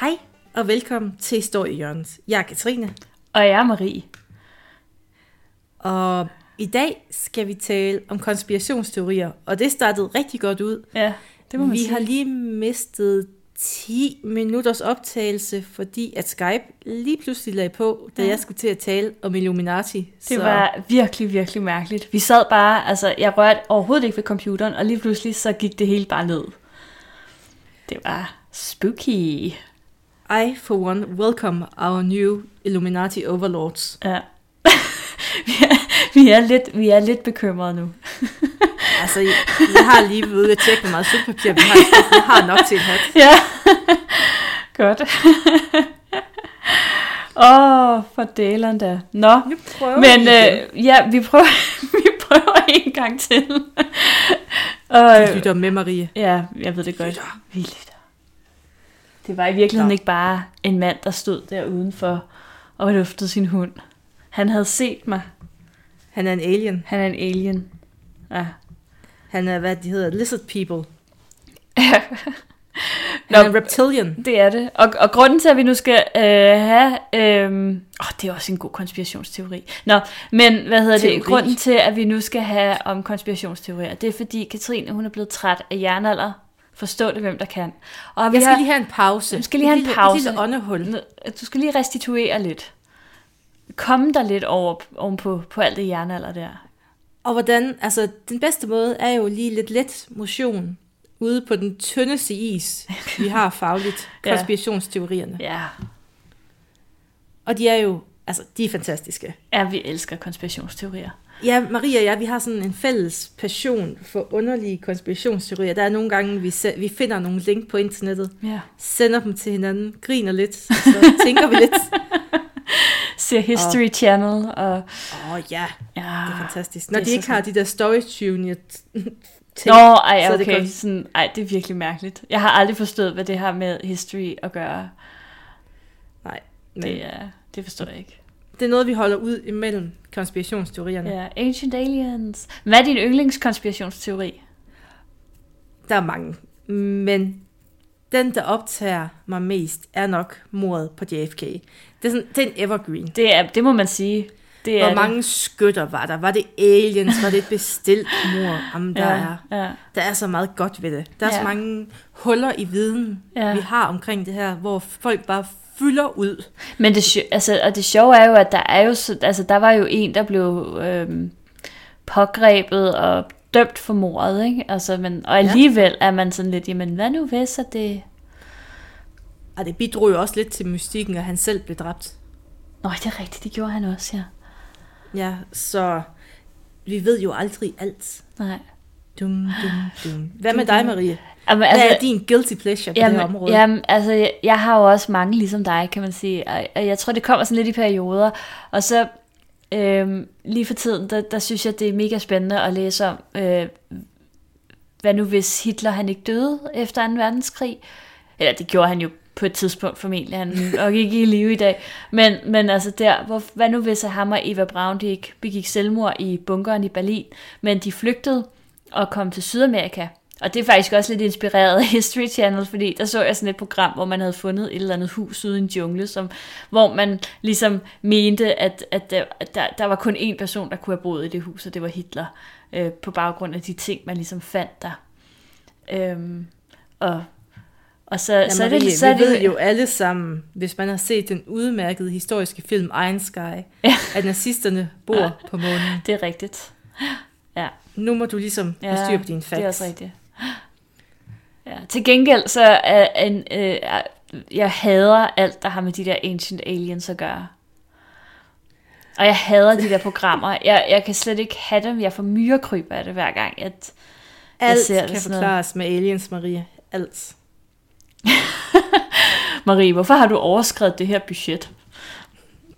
Hej og velkommen til Historiehjørnet. Jeg er Katrine, Og jeg er Marie. og i dag skal vi tale om konspirationsteorier, og det startede rigtig godt ud. Ja, det må man vi sige. har lige mistet 10 minutters optagelse, fordi at Skype lige pludselig lagde på, da Ja. jeg skulle til at tale om Illuminati. Det var virkelig, virkelig mærkeligt. Vi sad bare, altså jeg rørte overhovedet ikke ved computeren, og lige pludselig så gik det hele bare ned. Det var spooky. I, for one, welcome our new Illuminati overlords. Ja. vi, er, vi, er lidt, vi er lidt bekymrede nu. Altså, jeg, jeg har lige været ude at tjekke, hvor meget sølvpapir vi har. Jeg har nok til en hat. Ja, godt. Åh, oh, for delen da. Nå, prøver men vi igen. øh, ja, vi prøver, vi prøver en gang til. og, Du lytter med, Marie. Ja, jeg ved det godt. Lytter. Vi lytter. Det var i virkeligheden Nå. ikke bare en mand, der stod der udenfor og luftede sin hund. Han havde set mig. Han er en alien. Han er en alien. Ja. Han er, hvad de hedder, lizard people. Nå, Han er en reptilian. det er det. Og, og grunden til, at vi nu skal øh, have... Øh, åh, det er også en god konspirationsteori. Nå, men hvad hedder Teori. det? Grunden til, at vi nu skal have om konspirationsteorier, det er fordi Katrine, hun er blevet træt af jernalder. Forstå det, hvem der kan. Og vi Jeg skal har- lige have en pause. Vi skal lige have en lille- pause. Lille åndehul. Du skal lige restituere lidt. Komme der lidt over, oven på, på alt det jernalder der. Og hvordan, altså den bedste måde er jo lige lidt let motion ude på den tyndeste is, vi har fagligt, Ja. konspirationsteorierne. Ja, Og de er jo, altså de er fantastiske. ja vi elsker konspirationsteorier. Ja, Maria og jeg, vi har sådan en fælles passion for underlige konspirationsteorier. Der er nogle gange, vi, se, vi finder nogle link på internettet, Ja. sender dem til hinanden, griner lidt, og så tænker vi lidt. Ser History Channel og... Åh ja, Ja, det er fantastisk. Når det er de ikke har de der story tune ting, Nå, ej, så er det okay. godt. Sådan, ej, det er virkelig mærkeligt. Jeg har aldrig forstået, hvad det har med history at gøre. Nej, men Det, er, det forstår jeg ikke. Det er noget, vi holder ud imellem konspirationsteorierne. Ja, Ancient Aliens. Hvad er din yndlingskonspirationsteori? Der er mange. Men den, der optager mig mest, er nok mordet på JFK. Det er, sådan, det er en evergreen. Det, er, det må man sige. Det er Hvor mange skytter var der? Var det aliens? Var det et bestilt mor? Jamen, det. der, ja, er, ja. der er så meget godt ved det. Der er Ja. så mange huller i viden, Ja. vi har omkring det her, hvor folk bare fylder ud. Men det, altså, og det sjove er jo, at der er jo, så- altså, der var jo en, der blev øhm, pågrebet og dømt for mordet, ikke? Altså, men, og alligevel er man sådan lidt, jamen hvad nu hvis, at det... Og det bidrog jo også lidt til mystikken, at han selv blev dræbt. Nå, det er rigtigt, det gjorde han også, ja. Ja, så vi ved jo aldrig alt. Nej. Dum, dum, dum. Hvad med dig, Marie? Jamen, Hvad er din guilty pleasure på det her Jamen, område? jamen, altså, jeg, jeg har jo også mange ligesom dig, kan man sige. Og, og jeg tror, det kommer sådan lidt i perioder. Og så øhm, lige for tiden, der, der synes jeg, det er mega spændende at læse om, øh, hvad nu hvis Hitler han ikke døde efter 2. verdenskrig? Eller det gjorde han jo på et tidspunkt formentlig, han nok ikke i live i dag. Men, men altså der, hvor, hvad nu hvis ham og Eva Braun de ikke begik selvmord i bunkeren i Berlin, men de flygtede og kom til Sydamerika. Og det er faktisk også lidt inspireret af History Channel, fordi der så jeg sådan et program, hvor man havde fundet et eller andet hus ude i en jungle, som, hvor man ligesom mente, at, at, der, at der, der var kun én person, der kunne have boet i det hus, og det var Hitler, øh, på baggrund af de ting, man ligesom fandt der. Øhm, og, og så, Ja, så er det, så er vi ved det jo alle sammen, hvis man har set den udmærkede historiske film Iron Sky, ja. at nazisterne bor ja. på månen. det er rigtigt. Ja. Nu må du ligesom ja, have styr på dine facts. det er også rigtigt. Ja. Til gengæld så er en, øh, jeg hader alt, der har med de der Ancient Aliens at gøre. Og jeg hader de der programmer. Jeg, jeg kan slet ikke have dem. Jeg får myrekryb af det hver gang. At Alt ser det kan sådan noget. forklares med aliens, Marie. Alt. Marie, hvorfor har du overskrevet det her budget?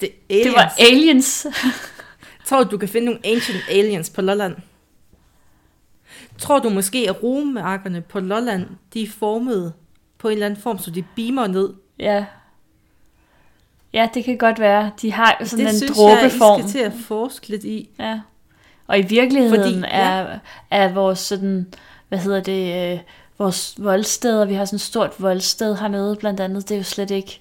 Det, aliens. Det var aliens. Tror du, du kan finde nogle ancient aliens på Lolland? Tror du måske, at rugemærkerne på Lolland, de er formet på en eller anden form, så de beamer ned? ja. Ja, det kan godt være. De har jo sådan det en synes dråbeform. jeg, I skal til at forske lidt i. Ja. Og i virkeligheden Fordi- ja. er, er vores sådan, hvad hedder det, øh, vores voldsteder. Vi har sådan et stort voldsted hernede, blandt andet. Det er jo slet ikke...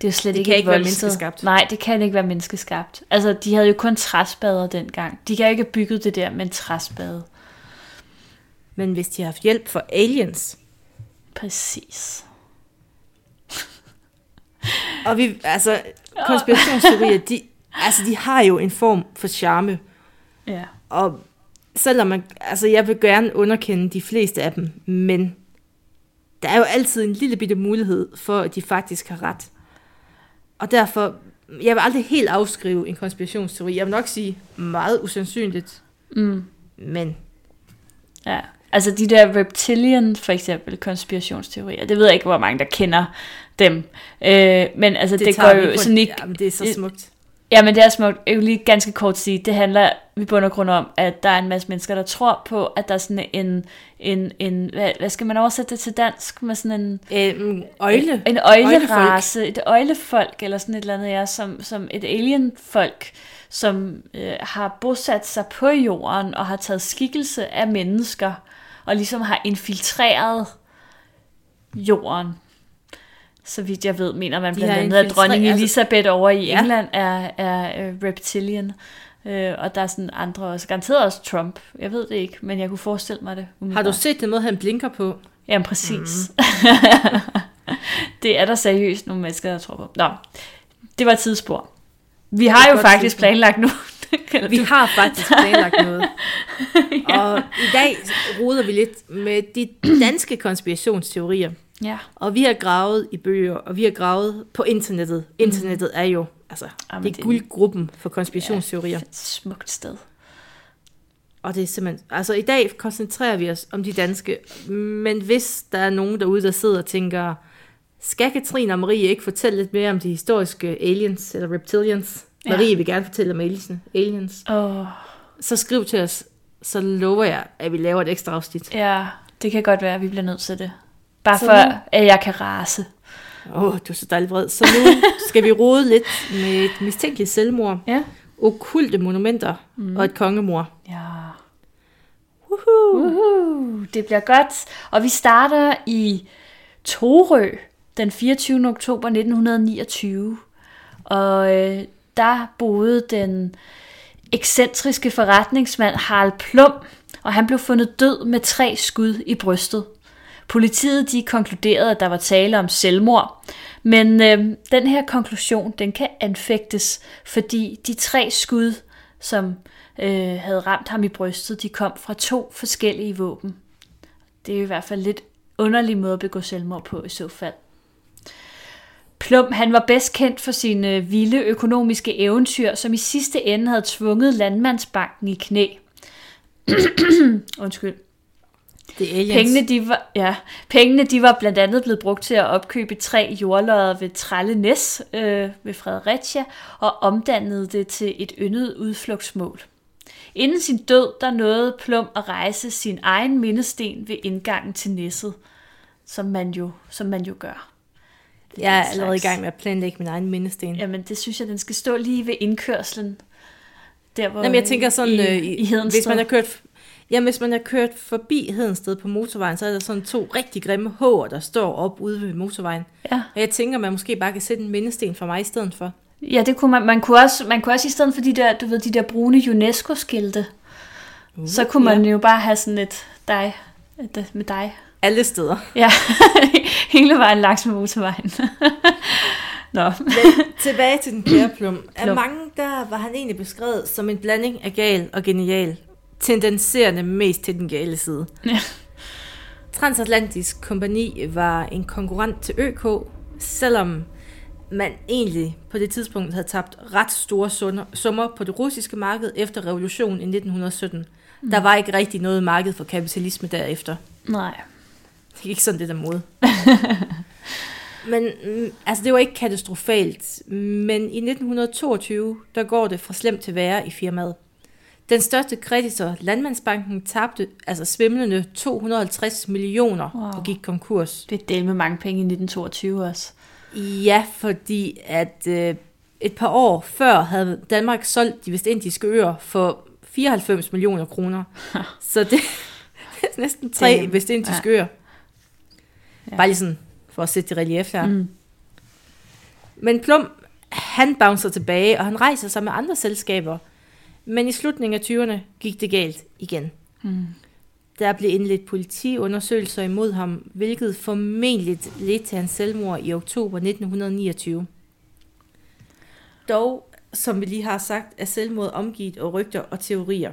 Det er jo slet Det ikke kan et ikke være voldsted. menneskeskabt. Nej, det kan ikke være menneskeskabt. Altså, de havde jo kun træspader dengang. De kan jo ikke have bygget det der med en træspade. Men hvis de har haft hjælp fra aliens, Præcis. og vi, altså, konspirationsteorier, de, altså, de har jo en form for charme, Ja. og selvom man, altså, jeg vil gerne underkende de fleste af dem, men der er jo altid en lille bitte mulighed for, at de faktisk har ret. Og derfor, jeg vil aldrig helt afskrive en konspirationsteori. Jeg vil nok sige meget usandsynligt, Mm. men Ja, altså de der reptilian, for eksempel, konspirationsteorier, det ved jeg ikke, hvor mange der kender dem. Øh, men altså, det, det går jo sådan ikke... Jamen, det er så smukt. Ja, men det er smukt. Jeg vil lige ganske kort sige, det handler i bund og grund om, at der er en masse mennesker, der tror på, at der er sådan en, en, en hvad, hvad skal man oversætte det til dansk? Med sådan en, Øhm, øjle. en øjlerace, et øjlefolk, eller sådan et eller andet, ja, som, som et alienfolk, som øh, har bosat sig på jorden, og har taget skikkelse af mennesker, og ligesom har infiltreret jorden. Så vidt jeg ved, mener man blandt andet, at dronning altså- Elisabeth over i Ja. England er, er øh, reptilian. Øh, og der er sådan andre også. Garanteret også Trump. Jeg ved det ikke, men jeg kunne forestille mig det. Har du umiddelbart. set den måde, han blinker på? Jamen præcis. Mm. det er der seriøst nogle mennesker, der tror på. Nå, det var et tidsspor. Vi har jo faktisk tidsspor. planlagt nu. Vi har faktisk planlagt noget. Og i dag roder vi lidt med de danske konspirationsteorier. ja, Og vi har gravet i bøger, og vi har gravet på internettet. Internettet er jo, altså, Jamen, det det er er- guldgruppen for konspirationsteorier. et smukt sted. Og det er simpelthen, altså i dag koncentrerer vi os om de danske, men hvis der er nogen derude, der sidder og tænker, skal Katrine og Marie ikke fortælle lidt mere om de historiske aliens, eller reptilians? Ja. Marie vil gerne fortælle om aliens, aliens. Åh, Så skriv til os, så lover jeg, at vi laver et ekstra afsnit. ja, det kan godt være, at vi bliver nødt til det. Bare Så for, nu- at jeg kan rase. Åh, oh, du er så dejligt vred. Så nu skal vi rode lidt med et mistænkeligt selvmord, Ja. okulte monumenter mm. og et kongemor. Ja. Woohoo! Uhu, det bliver godt. Og vi starter i Torø den 24. oktober 1929. Og øh, der boede den ekscentriske forretningsmand Harald Plum, og han blev fundet død med tre skud i brystet. Politiet de konkluderede, at der var tale om selvmord, men øh, den her konklusion den kan anfægtes, fordi de tre skud, som øh, havde ramt ham i brystet, de kom fra to forskellige våben. Det er i hvert fald lidt underlig måde at begå selvmord på i så fald. Plum han var bedst kendt for sine vilde økonomiske eventyr, som i sidste ende havde tvunget landmandsbanken i knæ. Undskyld. Det er aliens. Pengene de, var, ja, pengene de var blandt andet blevet brugt til at opkøbe tre jordlodder ved Tralle Næs øh, ved Fredericia og omdannede det til et yndet udflugtsmål. Inden sin død, der nåede Plum at rejse sin egen mindesten ved indgangen til Næsset, som man jo, som man jo gør. Jeg er allerede i slags- gang med at planlægge min egen mindesten. Jamen, det synes jeg, den skal stå lige ved indkørslen. Der, hvor, Jamen, jeg tænker sådan, i, øh, i Hedensted. hvis man har kørt, jamen, hvis man har kørt forbi Hedensted på motorvejen, så er der sådan to rigtig grimme H'er, der står op ude ved motorvejen. Ja. Og jeg tænker, man måske bare kan sætte en mindesten for mig i stedet for. Ja, det kunne man. Man kunne også, man kunne også i stedet for de der, du ved, de der brune UNESCO-skilte, uh, så kunne man jo bare have sådan et dig, et, med dig. Alle steder. Ja, hele vejen langs med motorvejen. Nå, Tilbage til den kære plum. Af mange, der var han egentlig beskrevet som en blanding af gal og genial. Tendenserende mest til den gale side. Ja. Transatlantisk Kompani var en konkurrent til ØK, selvom man egentlig på det tidspunkt havde tabt ret store sunder- summer på det russiske marked efter revolutionen i 1917. Mm. Der var ikke rigtig noget marked for kapitalisme derefter. nej. Det gik sådan lidt af mode. Men mm, altså, det var ikke katastrofalt. Men i 1922, der går det fra slemt til værre i firmaet. Den største kreditor, Landmandsbanken, tabte altså svimlende 250 millioner Wow. og gik konkurs. Det er del med mange penge i 1922 også. Ja, fordi at øh, et par år før havde Danmark solgt de vestindiske øer for 94 millioner kroner. Så det, næsten tre vestindiske Ja. øer. Ja. Bare lige sådan, for at sætte det relief her. Mm. Men Plum, han bouncer tilbage, og han rejser sig med andre selskaber. Men i slutningen af 20'erne gik det galt igen. Mm. Der blev indledt politiundersøgelser imod ham, hvilket formentlig ledte til hans selvmord i oktober 1929. Dog, som vi lige har sagt, er selvmord omgivet af rygter og teorier.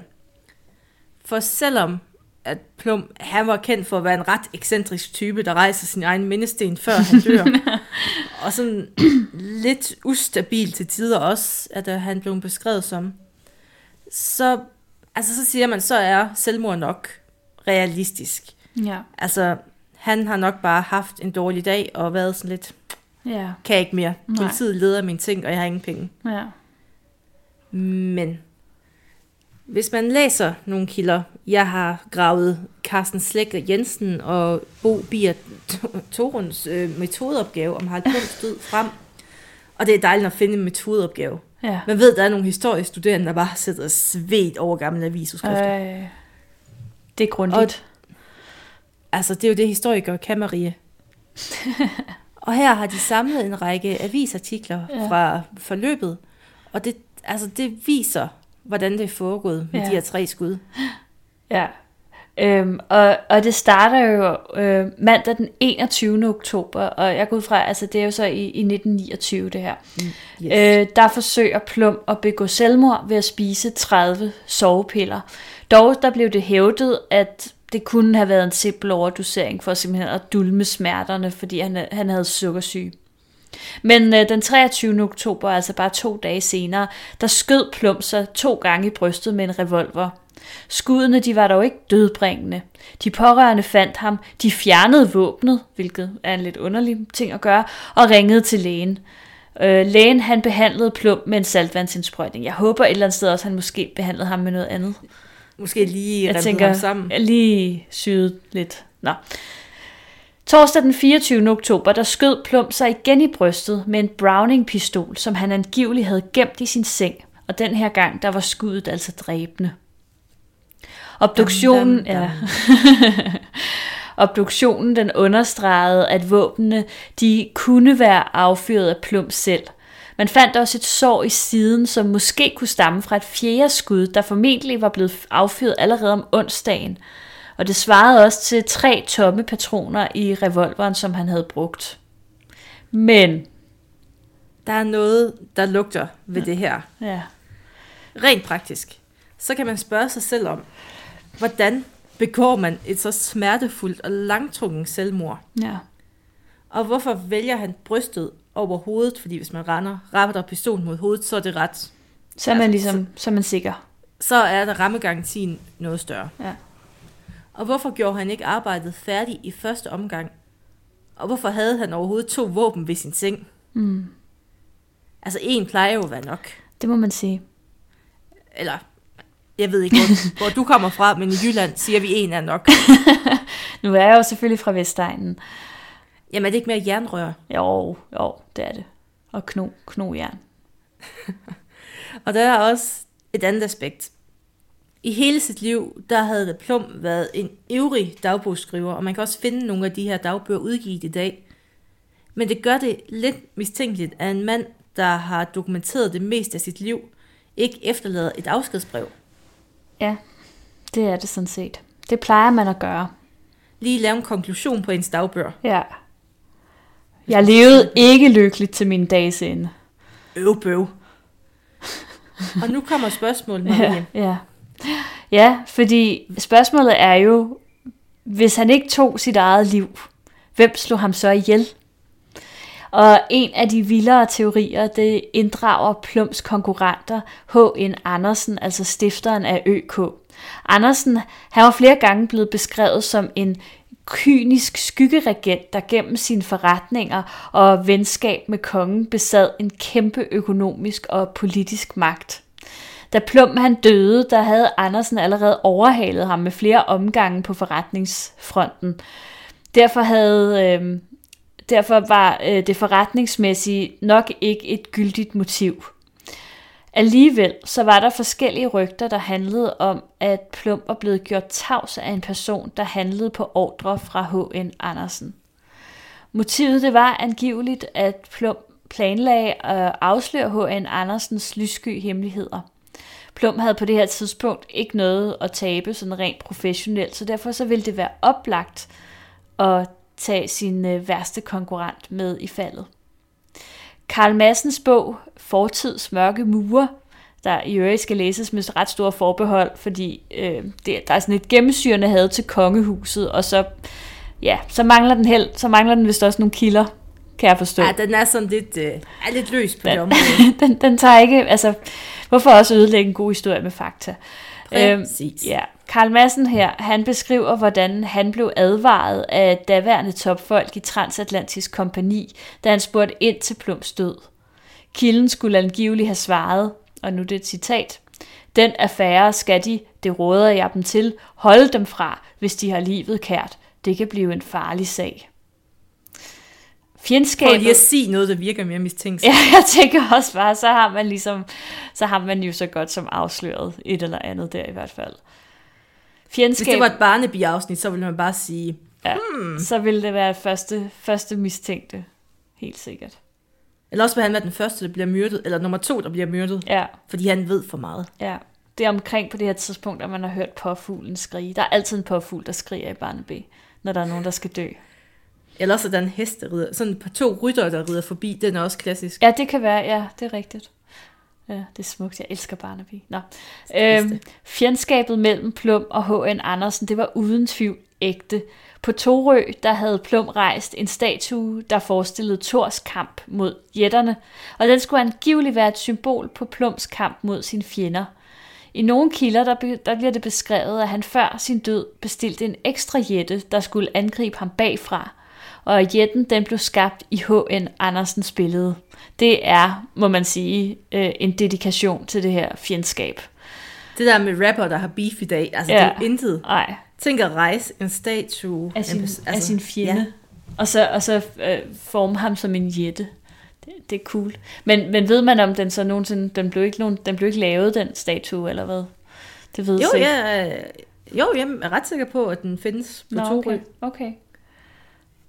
For selvom at Plum, han var kendt for at være en ret ekscentrisk type, der rejser sin egen mindesten, før han dør, og sådan lidt ustabil til tider også, at øh, han blev beskrevet som, så, altså, så siger man, så er selvmord nok realistisk. Ja. Altså, han har nok bare haft en dårlig dag og været sådan lidt, Ja. kan jeg ikke mere. Nej. Politiet leder mine ting, og jeg har ingen penge. Ja. Men hvis man læser nogle kilder, jeg har gravet Carsten Slækker Jensen og Bo Bier Toruns øh, metodeopgave om Harald Plums død frem, og det er dejligt at finde en metodeopgave. Ja. Man ved, der er nogle historiestuderende, der bare sidder svedt over gamle avisudskrifter. Øh. Det er grundigt. Altså, det er jo det, historikere kan, Marie. og her har de samlet en række avisartikler Ja. fra forløbet, og det, altså, det viser, hvordan det er foregået med ja. de her tre skud. Ja. Øhm, og, og det starter jo øh, mandag den 21. oktober, og jeg går ud fra, altså det er jo så i, i 1929 det her. Yes. Øh, der forsøger Plum at begå selvmord ved at spise 30 sovepiller. Dog der blev det hævdet, at det kunne have været en simpel overdosering for simpelthen at dulme smerterne, fordi han, han havde sukkersyge. Men øh, den 23. oktober, altså bare to dage senere, der skød Plum sig to gange i brystet med en revolver. Skuddene de var dog ikke dødbringende. De pårørende fandt ham, de fjernede våbnet, hvilket er en lidt underlig ting at gøre, og ringede til lægen. Øh, lægen han behandlede Plum med en saltvandsindsprøjtning. Jeg håber et eller andet sted også, han måske behandlede ham med noget andet. Måske lige Jeg tænker, ham sammen. jeg lige syet lidt. Nå. Torsdag den 24. oktober, der skød Plum sig igen i brystet med en Browning-pistol, som han angiveligt havde gemt i sin seng. Og den her gang, der var skuddet altså dræbende. Obduktionen, dam. ja. Obduktionen den understregede, at våbnene de kunne være affyret af Plum selv. Man fandt også et sår i siden, som måske kunne stamme fra et fjerde skud, der formentlig var blevet affyret allerede om onsdagen. Og det svarede også til tre tomme patroner i revolveren, som han havde brugt. Men, Der er noget, der lugter ved det her. ja, Rent praktisk. Så kan man spørge sig selv om, hvordan begår man et så smertefuldt og langtrukken selvmord? ja, Og hvorfor vælger han brystet over hovedet? Fordi hvis man render, retter pistolen mod hovedet, så er det ret. så er man Altså, ligesom, så er man sikker. Så er der rammegarantien noget større. Ja. Og hvorfor gjorde han ikke arbejdet færdigt i første omgang? Og hvorfor havde han overhovedet to våben ved sin seng? Mm, Altså en plejer jo at være nok. det må man sige. Eller, jeg ved ikke, hvor, hvor du kommer fra, men i Jylland siger vi en er nok. Nu er jeg jo selvfølgelig fra Vestegnen. Jamen er det ikke mere jernrør? Jo, jo, det er det. Og kno, knojern. Og der er også et andet aspekt. I hele sit liv, der havde Plum været en ivrig dagbogsskriver, og man kan også finde nogle af de her dagbøger udgivet i dag. Men det gør det lidt mistænkeligt, at en mand, der har dokumenteret det meste af sit liv, ikke efterlader et afskedsbrev. Ja, det er det sådan set. Det plejer man at gøre. Lige lave en konklusion på ens dagbøger. Ja. Jeg levede ikke lykkeligt til min dages ende. Øv bøv. Og nu kommer spørgsmålet, Marie. Ja, ja. ja, fordi spørgsmålet er jo, hvis han ikke tog sit eget liv, hvem slog ham så ihjel? Og en af de vildere teorier, det inddrager Plums konkurrenter, H.N. Andersen, altså stifteren af ØK. Andersen, han var flere gange blevet beskrevet som en kynisk skyggeregent, der gennem sine forretninger og venskab med kongen besad en kæmpe økonomisk og politisk magt. Da Plum han døde, der havde Andersen allerede overhalet ham med flere omgange på forretningsfronten. Derfor havde øh, derfor var øh, det forretningsmæssige nok ikke et gyldigt motiv. Alligevel så var der forskellige rygter, der handlede om, at Plum var blevet gjort tavs af en person, der handlede på ordre fra H.N. Andersen. Motivet det var angiveligt, at Plum planlagde at afsløre H.N. Andersens lyssky hemmeligheder. Plum havde på det her tidspunkt ikke noget at tabe sådan rent professionelt, så derfor så ville det være oplagt at tage sin øh, værste konkurrent med i faldet. Karl Massens bog Fortids mørke mure, der i øvrigt skal læses med ret store forbehold, fordi øh, det, der er sådan et gennemsyrende had til kongehuset, og så, ja, så mangler den held, så mangler den vist også nogle kilder, kan jeg forstå. Ja, den er sådan lidt, øh, er lidt løs på den, det område. den, den tager ikke, altså, hvorfor også ødelægge en god historie med fakta? Præcis. Øhm, ja. Karl Madsen her, han beskriver, hvordan han blev advaret af daværende topfolk i Transatlantisk Kompani, da han spurgte ind til Plums død. Kilden skulle angiveligt have svaret, og nu det er et citat, den affære skal de, det råder jeg dem til, holde dem fra, hvis de har livet kært. Det kan blive en farlig sag. Fjendskabet... Prøv lige at sige noget, der virker mere mistænkt. Ja, jeg tænker også bare, så har man ligesom, så har man jo så godt som afsløret et eller andet der i hvert fald. Fjendskab... Hvis det var et barnebi-afsnit, så ville man bare sige, ja, hmm. så ville det være første, første mistænkte, helt sikkert. Eller også vil han være den første, der bliver myrdet, eller nummer to, der bliver myrdet, ja. fordi han ved for meget. Ja, det er omkring på det her tidspunkt, at man har hørt påfuglen skrige. Der er altid en påfugl, der skriger i Barnaby, når der er nogen, der skal dø. Eller er der en hest, der rider. Sådan på to rytter, der rider forbi. Den er også klassisk. Ja, det kan være. Ja, det er rigtigt. Ja, det er smukt. Jeg elsker Barnaby. Nå. Øhm, fjendskabet mellem Plum og H.N. Andersen, det var uden tvivl ægte. På Torø, der havde Plum rejst en statue, der forestillede Thors kamp mod jætterne, og den skulle angiveligt være et symbol på Plums kamp mod sine fjender. I nogle kilder der, der bliver det beskrevet, at han før sin død bestilte en ekstra jætte, der skulle angribe ham bagfra, og jætten den blev skabt i H.N. Andersens billede. Det er, må man sige, øh, en dedikation til det her fjendskab. Det der med rapper, der har beef i dag, altså ja. det er intet. Nej. Tænk at rejse en statue af sin, altså, af sin fjende, ja. og så, og så øh, forme ham som en jætte. Det, det er cool. Men, men ved man om den så nogensinde, den blev ikke, nogen, den blev ikke lavet, den statue, eller hvad? Det ved jo, jeg ja, jo, jeg er ret sikker på, at den findes på Nå, to okay. okay.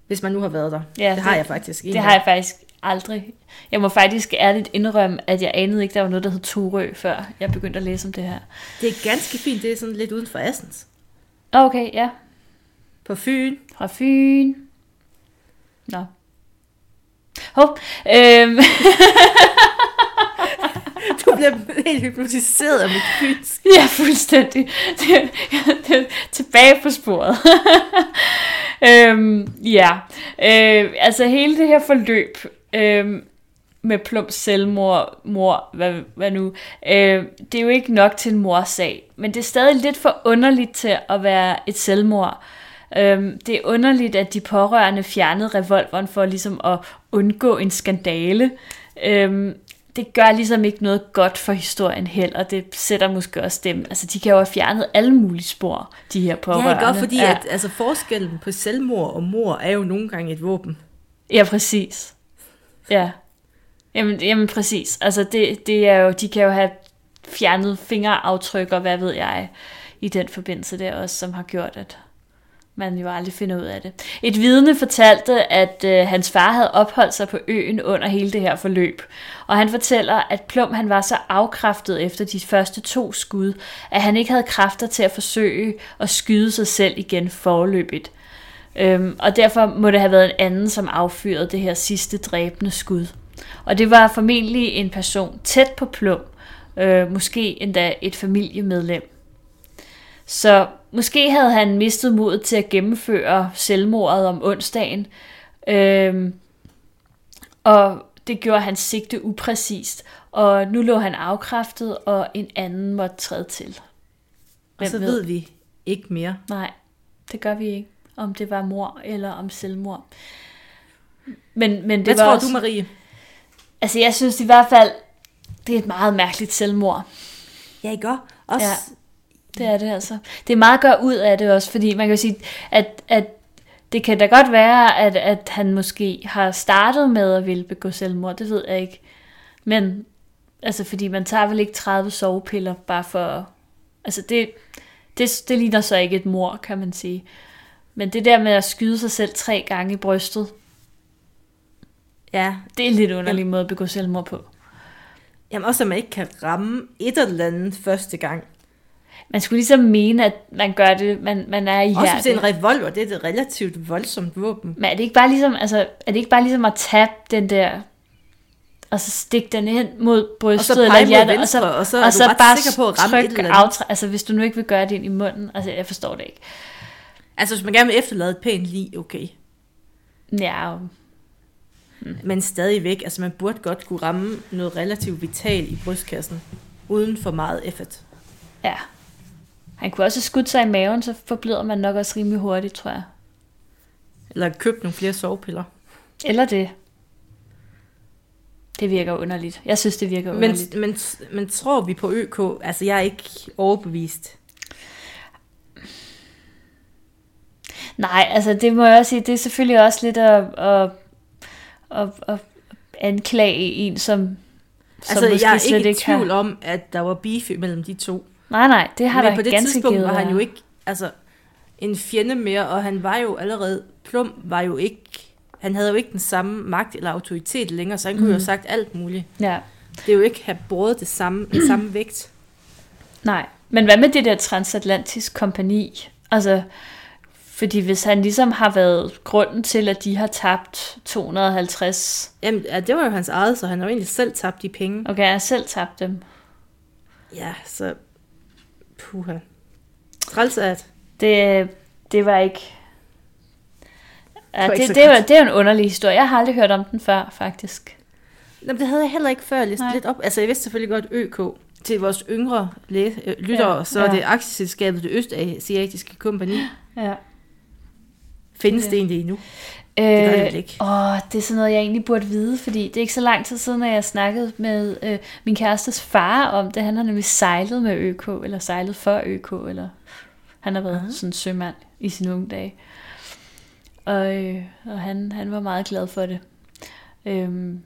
Hvis man nu har været der. Ja, det, har jeg faktisk. Det har jeg faktisk aldrig. Jeg må faktisk ærligt indrømme, at jeg anede ikke, der var noget, der hed Torø, før jeg begyndte at læse om det her. Det er ganske fint. Det er sådan lidt uden for Assens. Okay, ja. På Fyn. Fra Fyn. Nå. Hov. Øhm. bliver helt hypnotiseret af mit fynsk. Ja, fuldstændig. Det, det, tilbage på sporet. øhm, ja, øh, altså hele det her forløb øh, med plump selvmord, mor, hvad, hvad nu, øh, det er jo ikke nok til en morsag, men det er stadig lidt for underligt til at være et selvmord. Øh, det er underligt, at de pårørende fjernede revolveren for ligesom at undgå en skandale. Øh, det gør ligesom ikke noget godt for historien heller, og det sætter måske også dem, altså de kan jo have fjernet alle mulige spor, de her pårørende. Ja, godt, fordi ja. at, altså, forskellen på selvmord og mor er jo nogle gange et våben. Ja, præcis. Ja. Jamen, jamen præcis. Altså det, det er jo, de kan jo have fjernet fingeraftryk og hvad ved jeg, i den forbindelse der også, som har gjort, at man jo aldrig finder ud af det. Et vidne fortalte, at øh, hans far havde opholdt sig på øen under hele det her forløb. Og han fortæller, at Plum han var så afkræftet efter de første to skud, at han ikke havde kræfter til at forsøge at skyde sig selv igen forløbigt. Øhm, og derfor må det have været en anden, som affyrede det her sidste dræbende skud. Og det var formentlig en person tæt på Plum, øh, måske endda et familiemedlem. Så måske havde han mistet modet til at gennemføre selvmordet om onsdagen, øhm, og det gjorde hans sigte upræcist, og nu lå han afkræftet, og en anden måtte træde til. Hvem og så ved? ved vi ikke mere. Nej, det gør vi ikke, om det var mor eller om selvmord. Men, men det Hvad var tror også, du, Marie? Altså, jeg synes i hvert fald, det er et meget mærkeligt selvmord. Ja, ikke også? Ja. Det er det altså. Det er meget at gøre ud af det også, fordi man kan sige, at, at det kan da godt være, at, at han måske har startet med at ville begå selvmord, det ved jeg ikke. Men Altså, fordi man tager vel ikke 30 sovepiller bare for... Altså, det, det, det ligner så ikke et mor, kan man sige. Men det der med at skyde sig selv tre gange i brystet, Ja, det er en lidt underlig måde at begå selvmord på. Jamen også, at man ikke kan ramme et eller andet første gang. Man skulle ligesom mene, at man gør det, man, man er i Også hvis det er en revolver, det er et relativt voldsomt våben. Men er det ikke bare ligesom, altså, er det ikke bare ligesom at tabe den der, og så stikke den hen mod brystet pege eller hjertet, venstre, og så, og så og så bare sikker på at ramme et trykke eller andet. altså hvis du nu ikke vil gøre det ind i munden, altså jeg forstår det ikke. Altså, hvis man gerne vil efterlade et pænt lige, okay. Ja, Men stadigvæk, altså man burde godt kunne ramme noget relativt vital i brystkassen, uden for meget effort. ja. Han kunne også have skudt sig i maven, så forbløder man nok også rimelig hurtigt, tror jeg. Eller købe nogle flere sovepiller. Eller det. Det virker underligt. Jeg synes, det virker Men, underligt. men, men tror vi på ØK? Altså, jeg er ikke overbevist. Nej, altså det må jeg også sige, det er selvfølgelig også lidt at, at, at, at anklage en, som, som Altså, måske jeg er slet ikke i ikke har... tvivl om, at der var beef mellem de to. Nej, nej, det har Men der på det ganske tidspunkt givet var han jo ikke altså, en fjende mere, og han var jo allerede, Plum var jo ikke, han havde jo ikke den samme magt eller autoritet længere, så han kunne mm. jo have sagt alt muligt. Ja, Det er jo ikke have båret det samme, den samme vægt. nej. Men hvad med det der transatlantisk kompani? Altså, fordi hvis han ligesom har været grunden til, at de har tabt 250... Jamen, ja, det var jo hans eget, så han har jo egentlig selv tabt de penge. Okay, har selv tabt dem. Ja, så... Puha. Træls at... Det, det var ikke... Ja, det, det, var, det er en underlig historie. Jeg har aldrig hørt om den før, faktisk. Jamen, det havde jeg heller ikke før læst lidt op. Altså, jeg vidste selvfølgelig godt ØK. Til vores yngre læ- øh, lyttere, Ja, ja, så ja. er det aktieselskabet det Østasiatiske Kompani. Ja. Findes Ja. det egentlig endnu? Øh, gør det vel ikke. Åh, det er sådan noget, jeg egentlig burde vide, fordi det er ikke så lang tid siden, at jeg snakkede med øh, min kærestes far om det. Han har nemlig sejlet med ØK, eller sejlet for ØK, eller han har været Aha. sådan en sømand i sine unge dage. Og, øh, og han, han var meget glad for det. Øhm,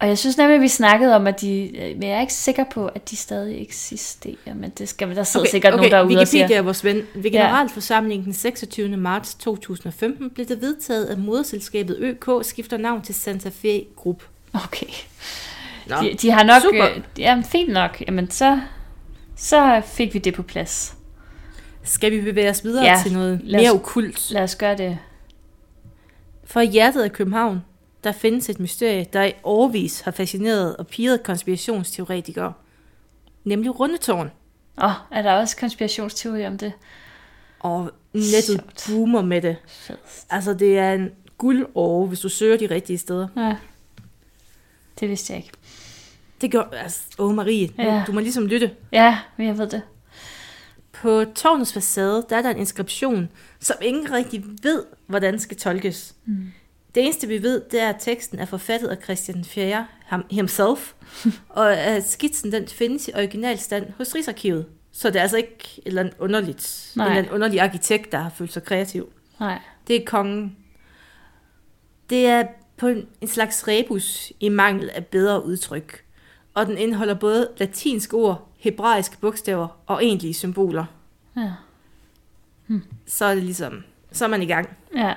og jeg synes nemlig, at vi snakkede om, at de, øh, men jeg er ikke sikker på, at de stadig eksisterer, men det skal, der sidder okay, sikkert nogen derude og siger, Wikipedia er vores ven. Ved generalforsamlingen den 26. marts 2015 blev det vedtaget, at moderselskabet ØK skifter navn til Santa Fe Group. okay, Nå, De, de har nok... super. Øh, jamen, fint nok. Jamen, så, så fik vi det på plads. Skal vi bevæge os videre Ja, til noget os- mere okult? Lad os gøre det. For hjertet af København, der findes et mysterie, der i årvis har fascineret og pirret konspirationsteoretikere. Nemlig Rundetårn. Åh, oh, er der også konspirationsteori om det? Og nettet Sjovt. boomer med det. Fedt. Altså, det er en guldår, hvis du søger de rigtige steder. Ja. Det vidste jeg ikke. Det gør... Altså, åh Marie, ja. Du må ligesom lytte. Ja, jeg ved det. På tårnets facade, der er der en inskription, som ingen rigtig ved, hvordan skal tolkes. Mm. Det eneste, vi ved, det er, at teksten er forfattet af Christian 4. ham- himself, og at skitsen den findes i originalstand hos Rigsarkivet. Så det er altså ikke et eller andet underligt, en Nej. eller anden underlig arkitekt, der har følt sig kreativ. Nej. Det er kongen. Det er på en, en slags rebus i mangel af bedre udtryk. Og den indeholder både latinske ord, hebraiske bogstaver og egentlige symboler. Ja. Så er det ligesom, så er man i gang. Ja.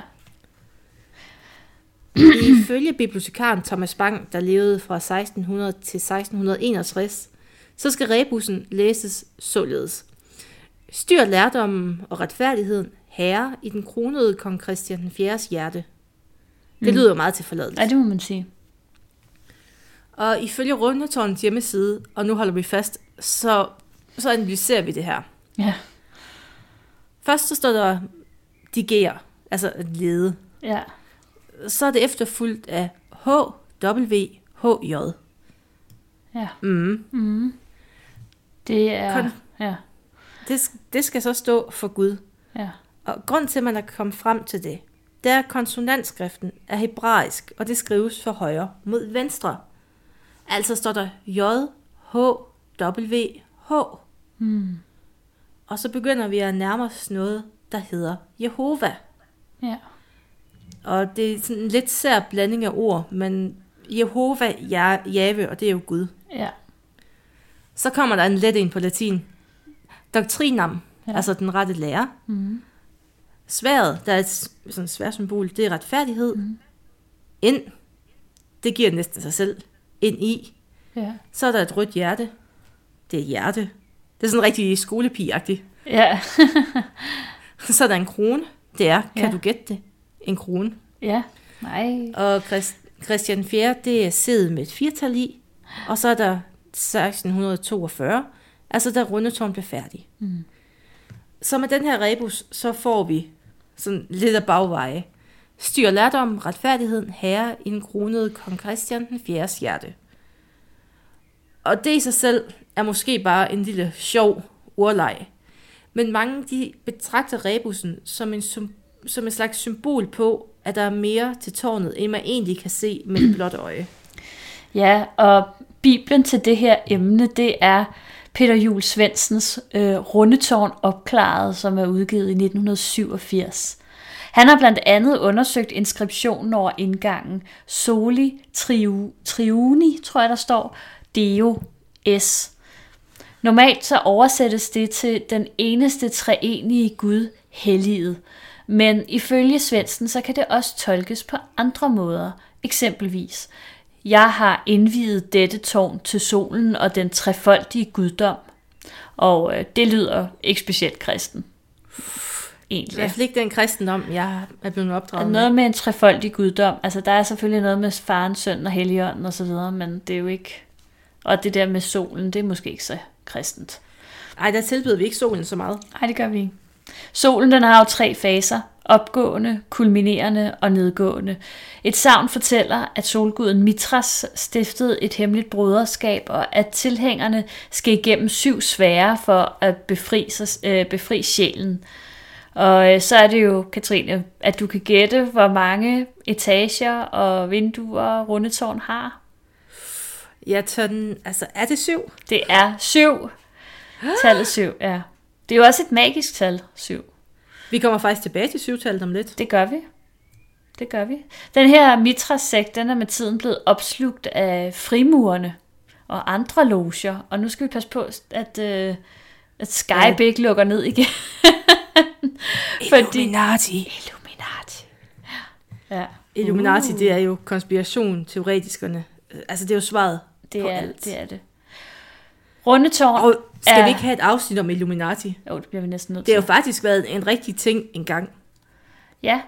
Ifølge bibliotekaren Thomas Bang, der levede fra 1600 til 1661, så skal rebusen læses således. Styr lærdommen og retfærdigheden herre i den kronede kong Christian 4. hjerte. Det Mm. lyder jo meget til forladelse. ja, det må man sige. Og ifølge Rundetårnens hjemmeside, og nu holder vi fast, så, så analyserer vi det her. Ja. Først så står der digere, altså at lede. Ja. Så er det efterfulgt af H, W, H, J. Ja. Mm. Mm. Det er... Kon- Ja. Det, det skal så stå for Gud. Ja. Og grund til, at man er kommet frem til det, det er, at konsonantskriften er hebraisk, og det skrives fra højre mod venstre. Altså står der J, H, W, H. Mm. Og så begynder vi at nærme os noget, der hedder Jehova. Ja. Og det er sådan en lidt sær blanding af ord, men Jehova, ja, Jave, og det er jo Gud. Ja. Så kommer der en let en på latin. Doktrinam, ja. altså den rette lære. Mm. Sværet, der er et sådan et svært symbol, det er retfærdighed. Mm. Ind, det giver næsten sig selv. Ind i. Ja. Så er der et rødt hjerte. Det er hjerte. Det er sådan rigtig skolepigagtigt. Ja. Så er der en krone. Det er, kan Ja. du gætte det? En krone. ja. Nej. Og Christ, Christian 4. det er sædet med et firtal i. Og så er der 1642, altså da Rundetårn blev færdig. Mm. Så med den her rebus, så får vi sådan lidt af bagveje. Styr lærdom, retfærdigheden, herre i den kronede kong Christian den 4. hjerte. Og det i sig selv er måske bare en lille sjov urleg. Men mange de betragter rebusen som en, sym- som et slags symbol på, at der er mere til tårnet, end man egentlig kan se med et blåt øje. Ja, og Bibelen til det her emne, det er Peter Jul Svendsens øh, Rundetårn opklaret, som er udgivet i 1987. Han har blandt andet undersøgt inskriptionen over indgangen Soli triu, Triuni, tror jeg der står, Deo S. Normalt så oversættes det til den eneste treenige Gud, helliget. Men ifølge Svendsen, så kan det også tolkes på andre måder. Eksempelvis, jeg har indviet dette tårn til solen og den trefoldige guddom. Og øh, det lyder ikke specielt kristen. I Egentlig. hvert fald ikke den kristendom, jeg er blevet opdraget med. Noget med en trefoldig guddom. Altså, der er selvfølgelig noget med faren, søn og helligånden og så videre, men det er jo ikke... Og det der med solen, det er måske ikke så kristent. Ej, der tilbyder vi ikke solen så meget. Nej, det gør vi ikke. Solen den har jo tre faser. Opgående, kulminerende og nedgående. Et savn fortæller, at solguden Mitras stiftede et hemmeligt broderskab, og at tilhængerne skal igennem syv sfære for at befri, sig, øh, befri sjælen. Og øh, så er det jo, Katrine, at du kan gætte, hvor mange etager og vinduer Rundetårn har. Jeg tør den, altså er det syv? Det er syv. Tallet syv, ja. Det er jo også et magisk tal, syv. Vi kommer faktisk tilbage til syvtallet om lidt. Det gør vi. Det gør vi. Den her Mitra-sekt, den er med tiden blevet opslugt af frimurerne og andre loger. Og nu skal vi passe på, at, øh, at Skype ikke lukker ned igen. Fordi... Illuminati. Illuminati. Ja. Illuminati, det er jo konspiration, teoretiskerne. Altså, det er jo svaret Det på er, alt. det er det. Rundetårn. Og skal er- vi ikke have et afsnit om Illuminati? Jo, det bliver vi næsten nødt Det til. har jo faktisk været en rigtig ting engang. Ja.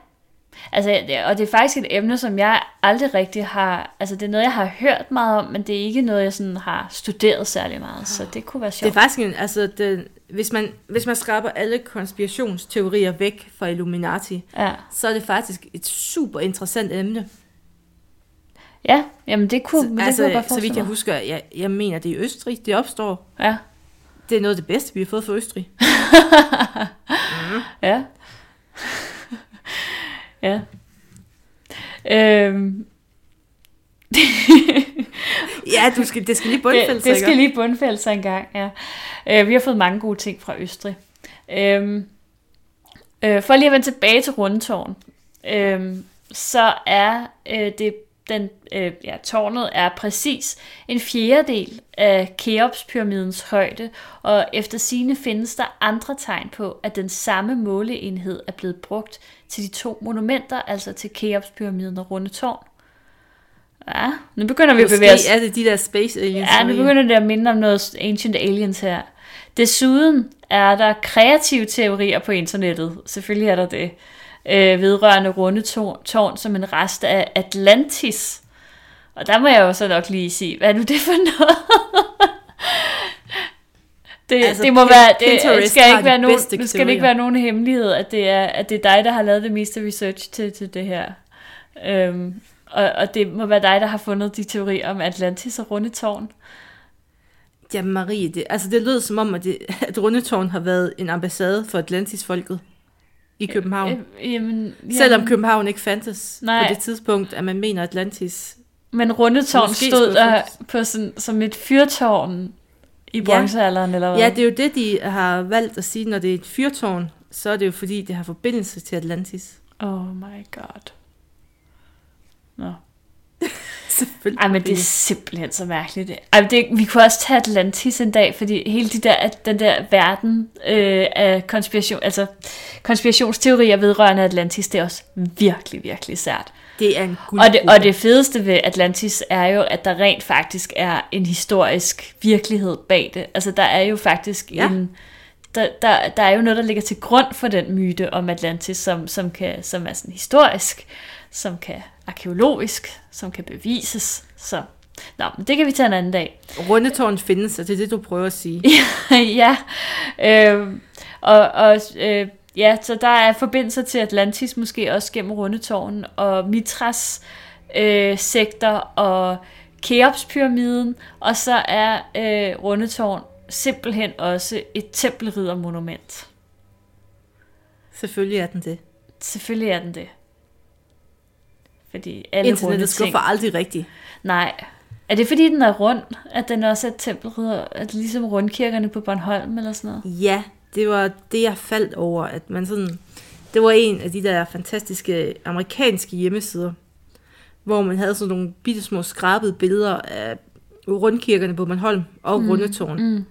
Altså, det- og det er faktisk et emne, som jeg aldrig rigtig har... Altså, det er noget, jeg har hørt meget om, men det er ikke noget, jeg sådan har studeret særlig meget. Så det kunne være Det er sjovt. faktisk en, altså, det, hvis, man, hvis man skraber alle konspirationsteorier væk fra Illuminati, Ja. så er det faktisk et super interessant emne. Ja, jamen det kunne, men det altså, kunne jeg godt så vidt jeg husker, jeg, jeg mener, det er i Østrig, det opstår. Ja, Det er noget af det bedste, vi har fået fra Østrig. ja. ja. Øhm, Ja, du skal, det skal lige bundfælde det, det skal lige bundfælde sig en gang, ja. Øh, vi har fået mange gode ting fra Østrig. Øhm, øh, for lige at vende tilbage til Rundetårn, øhm, så er øh, det den, øh, ja, tårnet er præcis en fjerdedel af Keops-pyramidens højde, og efter sine findes der andre tegn på, at den samme måleenhed er blevet brugt til de to monumenter, altså til Keops-pyramiden og Rundetårn. Ja, nu begynder vi at Måske bevæge os er det de der space aliens. Ja, nu begynder det at minde om noget Ancient Aliens her. Desuden er der kreative teorier på internettet. Selvfølgelig er der det. Øh, vedrørende runde tårn, tårn som en rest af Atlantis. Og der må jeg jo så nok lige sige, hvad er nu det for noget? det, Altså, det må være, det skal ikke være nogen, nu skal det ikke være nogen hemmelighed, at det, er, at det er dig, der har lavet det meste research til, til det her. Øhm, og, og det må være dig, der har fundet de teorier om Atlantis og runde tårn. Ja, Marie, det, altså det lød som om, at, det, at Rundetårn har været en ambassade for Atlantis-folket i København. Øh, jamen, Selvom København ikke fandtes Nej. på det tidspunkt, at man mener Atlantis. Men Rundetårn Måske stod der på sådan, som et fyrtårn i bronzealderen, eller hvad? Ja, det er jo det, de har valgt at sige, når det er et fyrtårn, så er det jo fordi, det har forbindelse til Atlantis. Oh my god. Nå. Selvfølgelig. Ej, men det er simpelthen så mærkeligt. Ej, det, vi kunne også tage Atlantis en dag, fordi hele de der, den der verden øh, af konspiration, altså konspirationsteorier vedrørende Atlantis, det er også virkelig, virkelig sært. Det er en Og det, og det fedeste ved Atlantis er jo, at der rent faktisk er en historisk virkelighed bag det. Altså der er jo faktisk ja. en... Der, der, der er jo noget, der ligger til grund for den myte om Atlantis, som, som, kan, som er sådan historisk, som kan arkeologisk, som kan bevises. Så Nå, men det kan vi tage en anden dag. Rundetårn findes, og det er det, du prøver at sige. ja, øh, og, og øh, ja, så der er forbindelser til Atlantis måske også gennem Rundetårn, og Mitras øh, sektor og Keops-pyramiden, og så er øh, Rundetårn simpelthen også et tempelriddermonument. Selvfølgelig er den det. Selvfølgelig er den det. Fordi alle Internettet ting... skuffer aldrig rigtigt. Nej. Er det fordi, den er rund, at den også er tempelridder, at ligesom rundkirkerne på Bornholm eller sådan noget? Ja, det var det, jeg faldt over, at man sådan... Det var en af de der fantastiske amerikanske hjemmesider, hvor man havde sådan nogle bitte små skrabede billeder af rundkirkerne på Bornholm og mm, Rundetårn. Mm.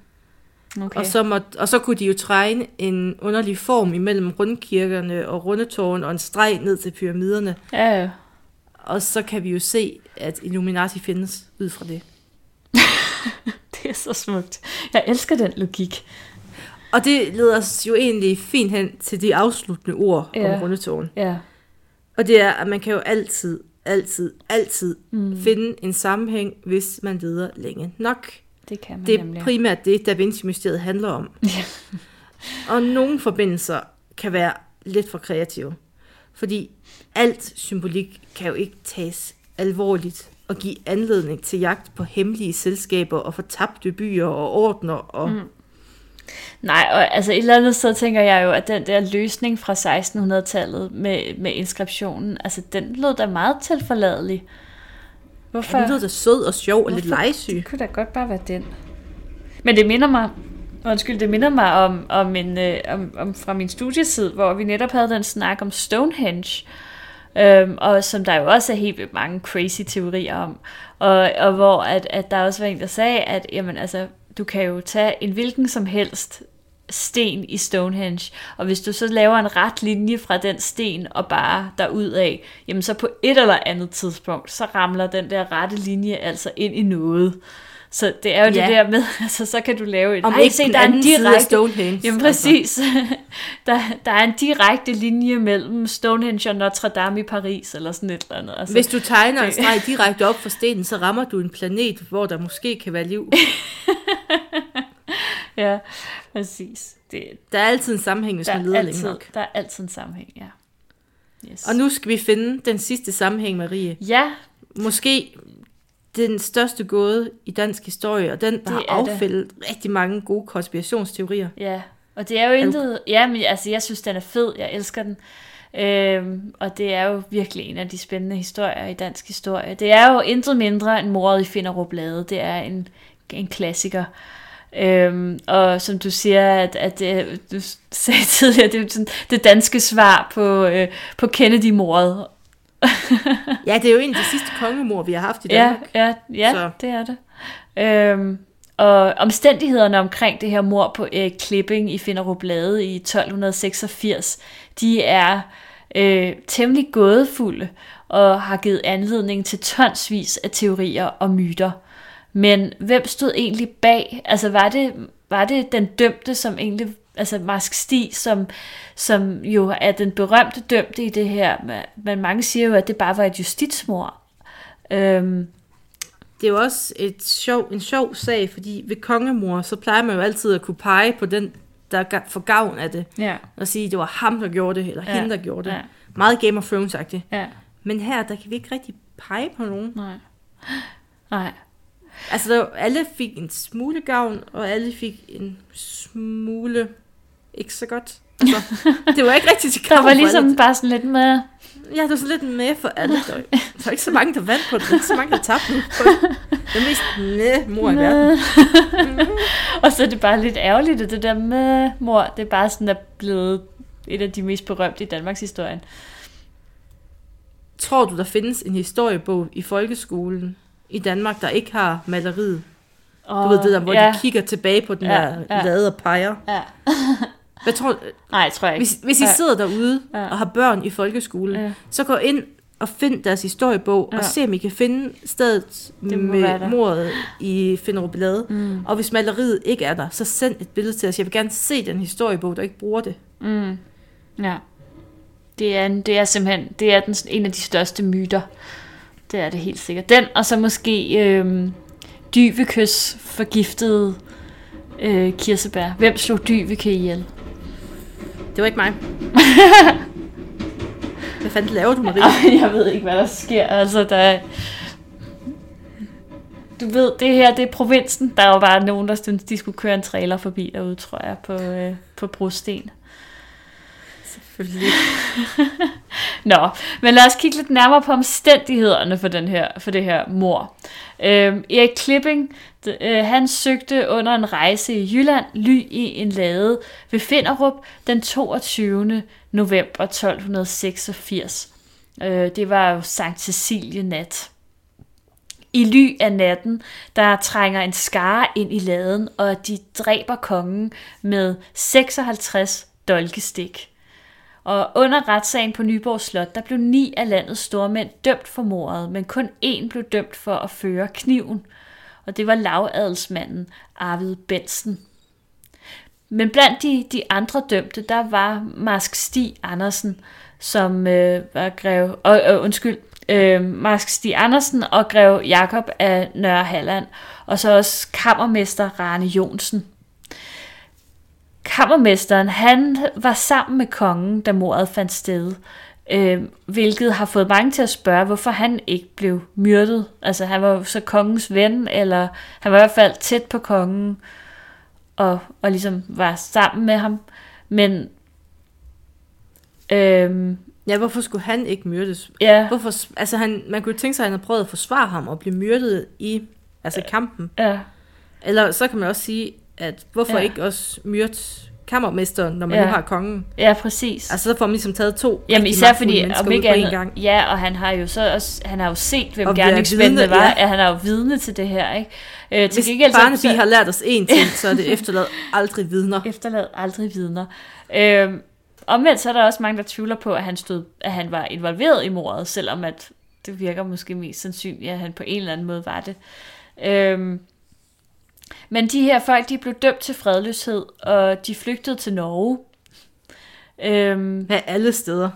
Okay. Og, så måtte, og så kunne de jo tegne en underlig form imellem rundkirkerne og Rundetårn og en streg ned til pyramiderne. Ja, ja. Og så kan vi jo se, at Illuminati findes ud fra det. Det er så smukt. Jeg elsker den logik. Og det leder os jo egentlig fint hen til de afsluttende ord ja. Ja. om Rundetårn. Ja. Og det er, at man kan jo altid, altid, altid mm. finde en sammenhæng, hvis man leder længe nok. Det kan man Det er nemlig. primært det, Da Vinci-mysteriet handler om. og nogle forbindelser kan være lidt for kreative. Fordi alt symbolik kan jo ikke tages alvorligt og give anledning til jagt på hemmelige selskaber og fortabte byer og ordner. Og mm. Nej, og altså et eller andet sted tænker jeg jo, at den der løsning fra 1600-tallet med, med inskriptionen, altså den lød da meget tilforladelig. Hvorfor? Han lyder da sød og sjov og lidt Hvorfor? legesyg. Det kunne da godt bare være den. Men det minder mig, undskyld, det minder mig om, om, en, øh, om, om fra min studietid, hvor vi netop havde den snak om Stonehenge, øhm, og som der jo også er helt vildt mange crazy teorier om, og, og hvor at, at der også var en, der sagde, at jamen, altså, du kan jo tage en hvilken som helst sten i Stonehenge, og hvis du så laver en ret linje fra den sten og bare derud af, jamen så på et eller andet tidspunkt, så ramler den der rette linje altså ind i noget. Så det er jo Ja. det der med, altså så kan du lave et... Om ikke se, der er en direkte... Stonehenge. Jamen altså. præcis. der, der er en direkte linje mellem Stonehenge og Notre Dame i Paris, eller sådan et eller andet. Altså, Hvis du tegner en streg direkte op for stenen, så rammer du en planet, hvor der måske kan være liv. Ja, præcis. Det, Der er altid en sammenhæng, hvis man er leder længe altid, nok. der er altid en sammenhæng, ja. Yes. Og nu skal vi finde den sidste sammenhæng, Marie. Ja, Måske den største gåde i dansk historie, og den, Det har er det. affældet rigtig mange gode konspirationsteorier. Ja, og det er jo intet... Ja, men altså, jeg synes, den er fed. Jeg elsker den. Øhm, og det er jo virkelig en af de spændende historier i dansk historie. Det er jo intet mindre end mordet i Finderup Lade. Det er en, en klassiker. Øhm, og som du siger, at, at det, du sagde tidligere, det er sådan det danske svar på, øh, på Kennedy-mordet. Ja, det er jo en af de sidste kongemor, vi har haft i Ja, Danmark. ja, ja Så. det er det. Øhm, og omstændighederne omkring det her mor på Erik Klipping i Finderup Lade i 1286, de er øh, temmelig gådefulde og har givet anledning til tonsvis af teorier og myter. Men hvem stod egentlig bag? Altså var det, var det den dømte, som egentlig, altså Marsk Stig, som, som jo er den berømte dømte i det her, men mange siger jo, at det bare var et justitsmord. Øhm, Det er jo også et sjov, en sjov sag, fordi ved kongemor, så plejer man jo altid at kunne pege på den, der får gavn af det. ja, Og sige, det var ham, der gjorde det, eller Ja, hende, der gjorde det. ja. Meget Game of Thrones-agtigt. ja, Men her, der kan vi ikke rigtig pege på nogen. nej. Nej, Altså, der, alle fik en smule gavn, og alle fik en smule ikke så godt. Altså, det var ikke rigtig til der var ligesom alle. bare sådan lidt med, Ja, det var sådan lidt med for alle. Der, var- der var ikke så mange, der vandt på det. Der er ikke så mange, der tabte på det. Den mest næ mor i verden. og så er det bare lidt ærgerligt, at det der med mor, det er bare sådan er blevet et af de mest berømte i Danmarks historie. Tror du, der findes en historiebog i folkeskolen i Danmark, der ikke har maleriet? Du ved det der, hvor ja. de kigger tilbage på den Ja, der ja. lade og peger. Ja. Hvad tror, Nej, tror jeg ikke. hvis, hvis I Ja. sidder derude Ja. og har børn i folkeskolen, Ja. så gå ind og find deres historiebog, Ja. og se om I kan finde stedet med mordet i Finderup Lade. Mm. Og hvis maleriet ikke er der, så send et billede til os. Jeg vil gerne se den historiebog, der ikke bruger det. Mm. Ja. Det er, det er simpelthen det er den, en af de største myter. Det er det helt sikkert. Den, og så måske øhm, Dyvekes forgiftede øh, kirsebær. Hvem slog Dyveke ihjel? Det var ikke mig. Hvad fanden laver du, Marie? Jeg ved ikke, hvad der sker. Altså, der er... Du ved, det her, det er provinsen. Der er jo bare nogen, der synes, de skulle køre en trailer forbi derude, tror jeg, på, øh, på brosten. Selvfølgelig. Nå, men lad os kigge lidt nærmere på omstændighederne for, den her, for det her mor. Øhm, Erik Klipping, øh, han søgte under en rejse i Jylland ly i en lade ved Finderup den 22. november 1286. Øh, det var jo Sankt Cecilie nat. I ly af natten, der trænger en skare ind i laden, og de dræber kongen med 56 dolkestik. Og under retssagen på Nyborg Slot, der blev ni af landets stormænd dømt for mordet, men kun én blev dømt for at føre kniven. Og det var lavadelsmanden Arvid Bensen. Men blandt de, de andre dømte, der var Marsk Stig Andersen, som øh, var grev... og, øh, undskyld, øh, Marsk Stig Andersen og grev Jakob af Nørre Halland, og så også kammermester Rane Jonsen. Kammermesteren, han var sammen med kongen, da mordet fandt sted, øh, hvilket har fået mange til at spørge, hvorfor han ikke blev myrdet. Altså, han var så kongens ven, eller han var i hvert fald tæt på kongen, og, og ligesom var sammen med ham. Men, øh, Ja, hvorfor skulle han ikke myrdes? ja, Hvorfor, altså han, man kunne tænke sig, at han havde prøvet at forsvare ham og blive myrdet i altså kampen. ja, Eller så kan man også sige, at hvorfor ja. ikke også myrde kammermesteren, når man Ja. nu har kongen? ja, præcis. Altså så får man ligesom taget to Jamen især fordi, om ikke på en andet, gang. ja, og han har jo så også, han har jo set, hvem Og været gerningsmændene var, ja. ja. han er jo vidne til det her, ikke? Øh, til Hvis gengæld så- Barnaby så- har lært os én ting, så er det efterladt aldrig vidner. Efterlad aldrig vidner. Øhm, omvendt så er der også mange, der tvivler på, at han, stod, at han var involveret i mordet, selvom at det virker måske mest sandsynligt, at han på en eller anden måde var det. Øhm, men de her folk, de blev dømt til fredløshed, og de flygtede til Norge. Øhm, Af alle steder.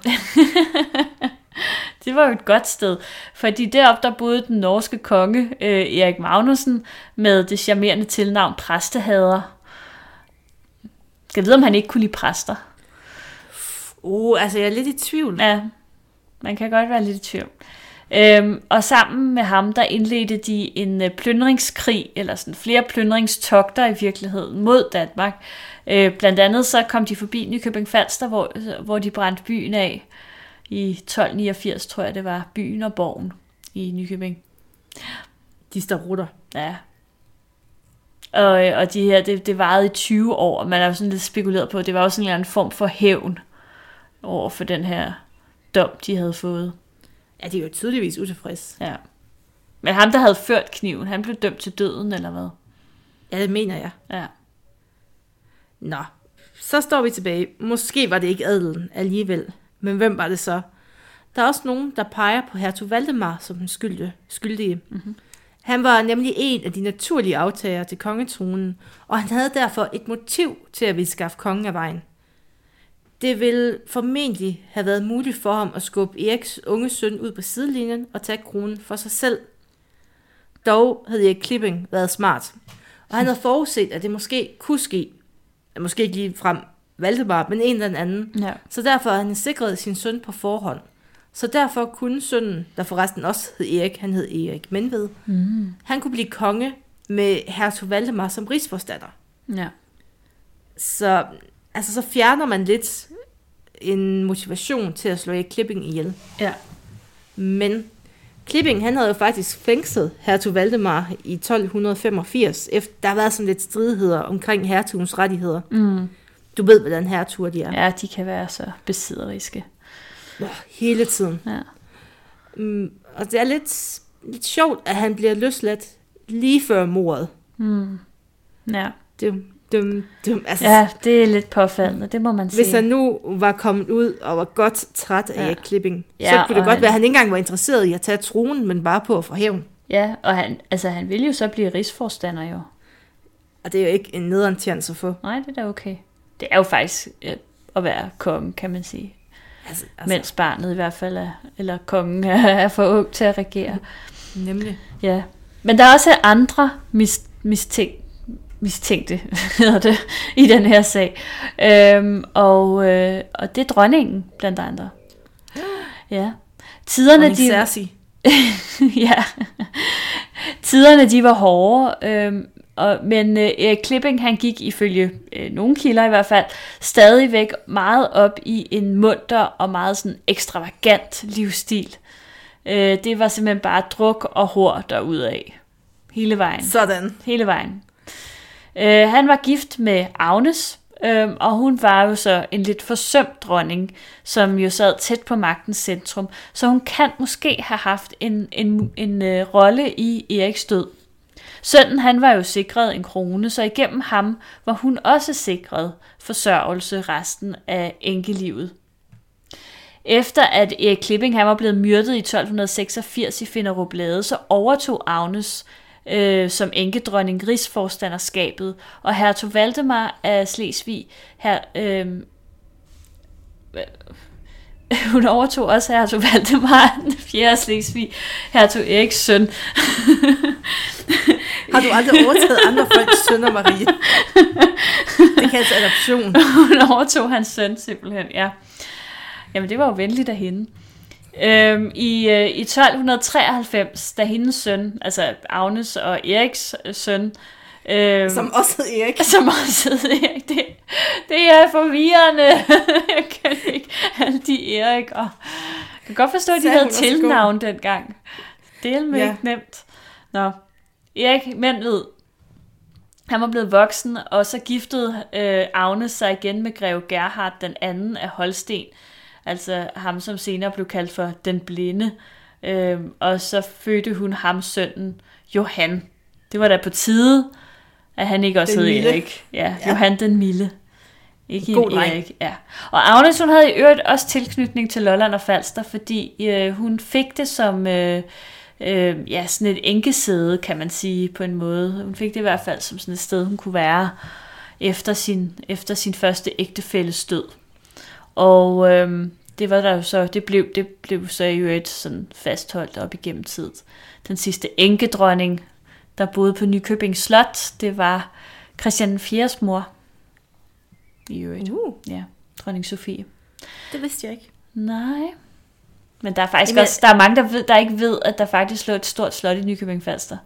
det var jo et godt sted, fordi deroppe der boede den norske konge, øh, Erik Magnussen, med det charmerende tilnavn præstehader. Skal jeg vide, om han ikke kunne lide præster? Uh, altså jeg er lidt i tvivl. Ja, man kan godt være lidt i tvivl. Øhm, og sammen med ham, der indledte de en øh, plyndringskrig, eller sådan flere plyndringstogter i virkeligheden, mod Danmark. Øh, blandt andet så kom de forbi Nykøbing Falster, hvor, hvor de brændte byen af i 1289, tror jeg det var, byen og borgen i Nykøbing. De starutter. Ja. Og, øh, og de her, det, det varede i 20 år, og man er jo sådan lidt spekuleret på, det var jo sådan en eller anden form for hævn over for den her dom, de havde fået. Ja, de er jo tydeligvis utilfredse. Ja. Men ham, der havde ført kniven, han blev dømt til døden, eller hvad? Ja, det mener jeg. Ja. Nå, så står vi tilbage. Måske var det ikke adelen alligevel. Men hvem var det så? Der er også nogen, der peger på hertug Valdemar som den skyldige. skyldige. Mm-hmm. Han var nemlig en af de naturlige aftagere til kongetronen, og han havde derfor et motiv til at ville skaffe kongen af vejen. Det ville formentlig have været muligt for ham at skubbe Eriks unge søn ud på sidelinjen og tage kronen for sig selv. Dog havde Erik Klipping været smart, og han havde forudset, at det måske kunne ske. Måske ikke lige frem Valdemar, men en eller anden. ja. Så derfor havde han sikret sin søn på forhånd. Så derfor kunne sønnen, der forresten også hed Erik, han hed Erik Menved, Mm. han kunne blive konge med hertug Valdemar som rigsforstatter. Ja. Så, altså, så fjerner man lidt en motivation til at slå Erik Klipping ihjel. Ja. Men Klipping, han havde jo faktisk fængslet hertug Valdemar i 1285, efter der har været sådan lidt stridigheder omkring hertugens rettigheder. Mm. Du ved, hvordan hertuger de er. Ja, de kan være så besidderiske. Nå, hele tiden. Ja. Mm, og det er lidt, lidt sjovt, at han bliver løsladt lige før mordet. Mm. Ja. Det, det, det, altså, ja, det er lidt påfaldende, det må man sige. Hvis han nu var kommet ud og var godt træt af Ja. ja. klipping, Ja, så kunne det godt han- være, at han ikke engang var interesseret i at tage tronen, men bare på at få hævn. Ja, og han, altså, han ville jo så blive rigsforstander jo. Og det er jo ikke en nederen chance at få. Nej, det er da okay. Det er jo faktisk øh, at være konge, kan man sige. Altså, Altså. Mens barnet i hvert fald er, eller kongen er, for ung til at regere. Nemlig. Ja. Men der er også andre mis, mistænk, mistænkte, hedder det, i den her sag. Øhm, og, øh, og det er dronningen, blandt andre. Ja. Tiderne, de, Cersei. ja. Tiderne, de var hårde, øhm, og, men øh, Erik Klipping, han gik ifølge øh, nogle kilder i hvert fald, stadigvæk meget op i en munter og meget sådan ekstravagant livsstil. Øh, det var simpelthen bare druk og hår derudad. Hele vejen. Sådan. Hele vejen. Øh, han var gift med Agnes, øh, og hun var jo så en lidt forsømt dronning, som jo sad tæt på magtens centrum. Så hun kan måske have haft en, en, en øh, rolle i Eriks død. Sønnen han var jo sikret en krone, så igennem ham var hun også sikret forsørgelse resten af enkelivet. Efter at Erik Klipping han var blevet myrdet i 1286 i Finderup Lade, så overtog Agnes øh, som enkedronning rigsforstanderskabet, og hertug Valdemar af Slesvig, her, øh, hun overtog også hertug Valdemar den 4. af Slesvig, hertug Eriks søn. Har du aldrig overtaget andre folks sønner, Marie? Det kaldes adoption. hun overtog hans søn simpelthen, ja. Jamen, det var jo venligt af hende. Øhm, i, øh, I 1293, da hendes søn, altså Agnes og Eriks øh, søn, øhm, Som også hed Erik. som også hedder Erik, det, det er forvirrende. Jeg kan ikke alle de Erik. Og jeg kan godt forstå, at de havde tilnavn dengang. Det er Ja. ikke nemt. Nå, Erik Mendved, han var blevet voksen, og så giftede øh, Agnes sig igen med greve Gerhard den anden af Holsten. Altså ham, som senere blev kaldt for den blinde. Øh, og så fødte hun ham sønnen Johan. Det var da på tide, at han ikke også Den hed milde. Erik. Ja, ja. Johan den Milde. Ikke God en. Erik. Ja. Og Agnes, hun havde i øvrigt også tilknytning til Lolland og Falster, fordi øh, hun fik det som øh, øh, ja, sådan et enkesæde, kan man sige på en måde. Hun fik det i hvert fald som sådan et sted, hun kunne være efter sin, efter sin første ægtefælles død. Og øh, det var der jo så, det blev, det blev så i øvrigt sådan fastholdt op igennem tid. Den sidste enkedronning, der boede på Nykøbing Slot, det var Christian 4. mor. I øvrigt. Uh, Ja, dronning Sofie. det vidste jeg ikke. Nej. Men der er faktisk Jamen, også, der er mange, der, ved, der ikke ved, at der faktisk lå et stort slot i Nykøbing Falster.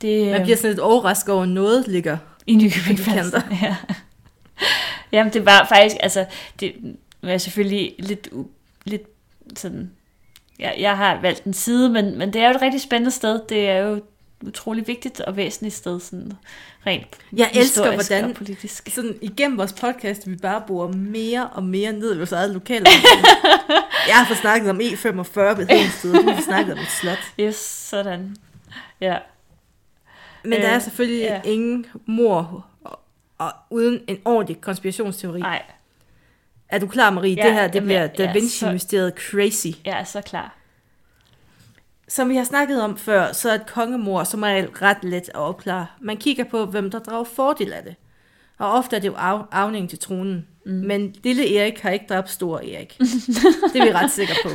Det, Man bliver sådan lidt overrasket over, noget ligger. i Nykøbing Falster. Ja. Jamen, det var faktisk, altså, det var selvfølgelig lidt, lidt sådan, ja, jeg har valgt en side, men, men det er jo et rigtig spændende sted. Det er jo et utrolig vigtigt og væsentligt sted, sådan rent Jeg elsker, hvordan politisk. sådan, igennem vores podcast, vi bare bruger mere og mere ned i vores eget lokale. jeg har fået snakket om E45 ved Hedensted, du har snakket om et slot. Yes, sådan. Ja. Men der Øh, er selvfølgelig ja. ja. ingen mor og, uden en ordentlig konspirationsteori. Nej, Er du klar, Marie? Ja, det her det jamen, bliver ja, Da ja, Vinci-mysteriet crazy. jeg er så klar. Som vi har snakket om før, så er et kongemor som regel ret let at opklare. Man kigger på, hvem der drager fordel af det. Og ofte er det jo af, afning til tronen. Mm. Men lille Erik har ikke dræbt stor Erik. det er vi ret sikre på.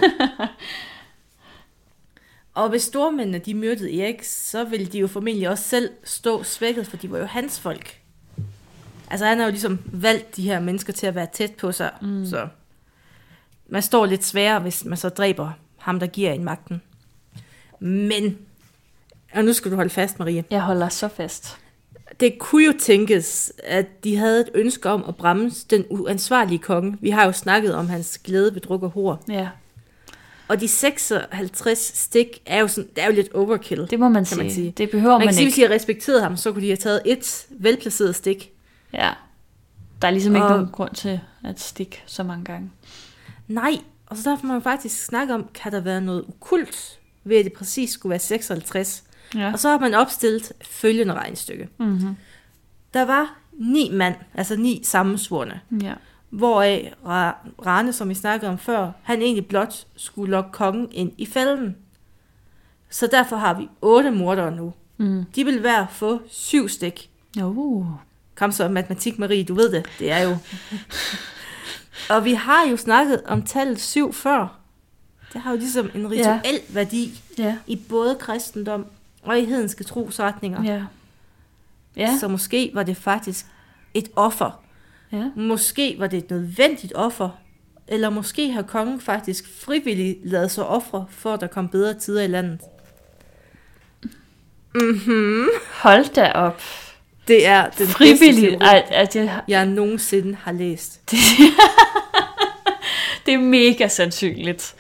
Og hvis stormændene de myrdede Erik, så ville de jo formentlig også selv stå svækket, for de var jo hans folk. Altså han har jo ligesom valgt de her mennesker til at være tæt på sig, mm. så man står lidt sværere, hvis man så dræber ham, der giver en magten. Men, og nu skal du holde fast, Marie. Jeg holder så fast. Det kunne jo tænkes, at de havde et ønske om at bremse den uansvarlige konge. Vi har jo snakket om hans glæde ved druk og hår. Ja, Og de 56 stik er jo, sådan, det er jo lidt overkill. det må man, Kan sige. man sige. Det behøver man man, kan sige, ikke. hvis de havde respekteret ham, så kunne de have taget et velplaceret stik. Ja. Der er ligesom ikke Og- nogen grund til at stikke så mange gange. Nej, Og så derfor må man faktisk snakke om, kan der være noget ukult ved, at det præcis skulle være 56. Ja. Og så har man opstillet følgende regnestykke. Mm-hmm. Der var ni mand, altså ni sammensvorne, Ja. hvoraf Ra- Rane, som vi snakkede om før, han egentlig blot skulle lokke kongen ind i fælden. Så derfor har vi otte mordere nu. Mm. De vil hver få syv stik. Uh. Kom så, matematik Marie, du ved det. Det er jo... og vi har jo snakket om tallet syv før. Det har jo ligesom en rituel ja. værdi Ja. i både kristendom og i hedenske trosretninger. Ja. Ja. Så måske var det faktisk et offer. Ja. Måske var det et nødvendigt offer. Eller måske har kongen faktisk frivilligt lavet sig ofre, for at der kom bedre tider i landet. Mhm. Hold da op. Det er den bedste Frivilligt. teori, Ej, at jeg, jeg nogensinde har læst. det, det er mega sandsynligt.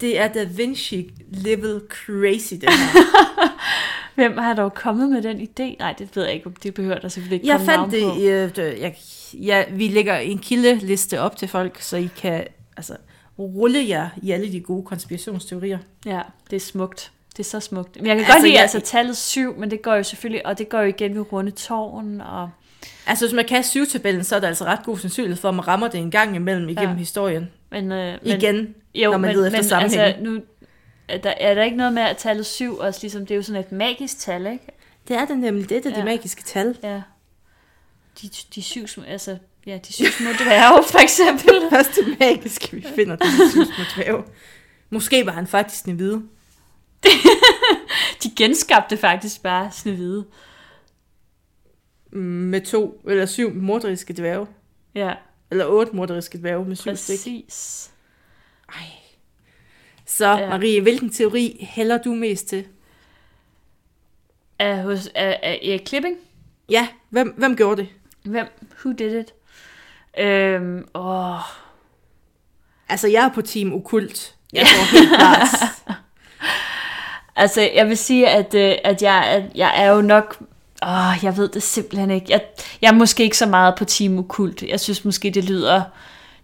Det er Da Vinci level crazy, det her. Hvem har dog kommet med den idé? Nej, det ved jeg ikke, om det behøver der selvfølgelig ikke Jeg fandt det, på. i, øh, jeg, ja, vi lægger en kildeliste op til folk, så I kan altså, rulle jer i alle de gode konspirationsteorier. Ja, det er smukt. Det er så smukt. Men jeg kan Altså, godt lide jeg- altså tallet 7, men det går jo selvfølgelig, og det går jo igen ved runde tårn, og Altså, hvis man kan syvtabellen, så er der altså ret god sandsynlighed for, at man rammer det en gang imellem igennem Ja. historien. men, øh, men, Igen. jo, når man men, leder efter men sammenhænge. altså, nu, er der, er der ikke noget med, at tallet 7 også ligesom, det er jo sådan et magisk tal, ikke? Det er det nemlig. Det er det, Ja. det magiske tal. Ja. De, de syv altså, ja, de syv små dværge, for eksempel. Første magiske, vi finder, det er syv små dværge. Måske var han faktisk en hvide. De genskabte faktisk bare Snevide. Med to eller syv morderiske dværge. Ja, Eller otte morderiske dværge med syv stik. præcis. Ej. Så, Ja. Marie, hvilken teori hælder du mest til? Er, hos, er, er Erik Klipping? Ja, hvem, hvem gjorde det? Hvem? Who did it? Øhm, åh, Altså, jeg er på team okult. Jeg tror helt klart. Altså, jeg vil sige, at, øh, at jeg, at jeg er jo nok... Åh, jeg ved det simpelthen ikke. Jeg, jeg er måske ikke så meget på Team Okult. Jeg synes måske, det lyder,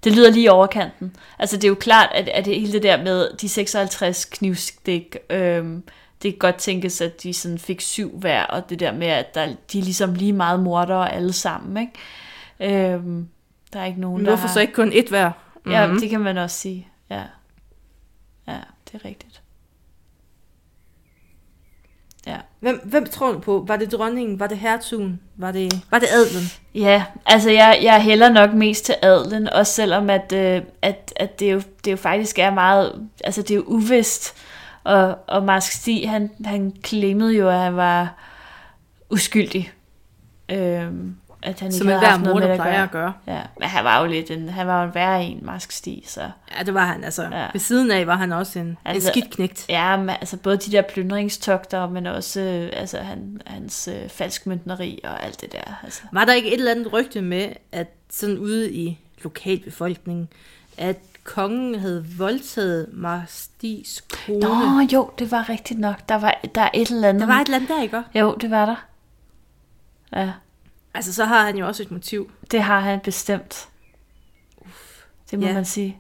det lyder lige overkanten. Altså, det er jo klart, at, at det hele det der med de 56 knivstik, øhm, det kan godt tænkes, at de sådan fik syv hver, og det der med, at der, de er ligesom lige meget mordere alle sammen, ikke? Øhm, der er ikke nogen, Men der hvorfor har... så ikke kun et hver? Mm-hmm. Ja, det kan man også sige. Ja, ja det er rigtigt. Ja. Hvem, hvem tror du på? Var det dronningen? Var det hertugen? Var det, var det adlen? Ja, altså jeg, jeg hælder nok mest til adlen, også selvom at, øh, at, at det, jo, det jo faktisk er meget, altså det er jo uvist, og, og Marsk Stig, han, han claimede jo, at han var uskyldig. Øhm, at han Som ikke en havde hver haft noget mor, med der plejer gøre. at gøre. Ja, men han var jo lidt en, han var jo en værre en, Marsk Stig, så... Ja, det var han. Altså, ja. ved siden af var han også en, Altså- en skidt knægt. Ja, men, altså både de der plyndringstogter, men også øh, altså, han, hans øh, falskmyndneri og alt det der. Altså. Var der ikke et eller andet rygte med, at sådan ude i lokalbefolkningen, at kongen havde voldtaget Marstis kone? Nå, jo, det var rigtigt nok. Der var der er et eller andet. Der var et eller andet der, ikke? Jo, det var der. Ja, Altså, så har han jo også et motiv. det har han bestemt. Det må Ja. man sige.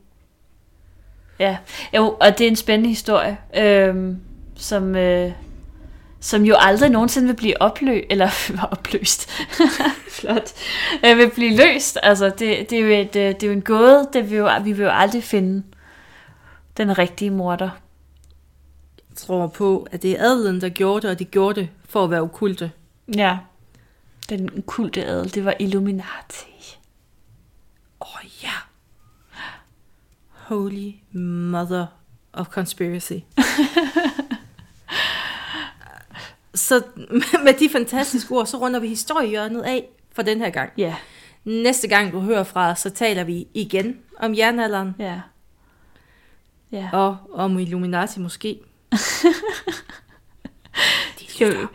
Ja, jo, og det er en spændende historie, øhm, som, øh, som jo aldrig nogensinde vil blive opløst, eller opløst, flot, øh, vil blive løst. Altså, det, det, er jo et, øh, det er jo en gåde, det vil jo, vi vil jo aldrig finde den rigtige morder. Jeg tror på, at det er adelen, der gjorde det, og de gjorde det for at være okulte. Ja, den ukulte adel, det var Illuminati. Åh oh, ja. Holy mother of conspiracy. så med de fantastiske ord, så runder vi historiehjørnet af for den her gang. Ja, Næste gang du hører fra os, så taler vi igen om jernalderen ja. Ja. og om Illuminati måske. De Skal vi, lytter.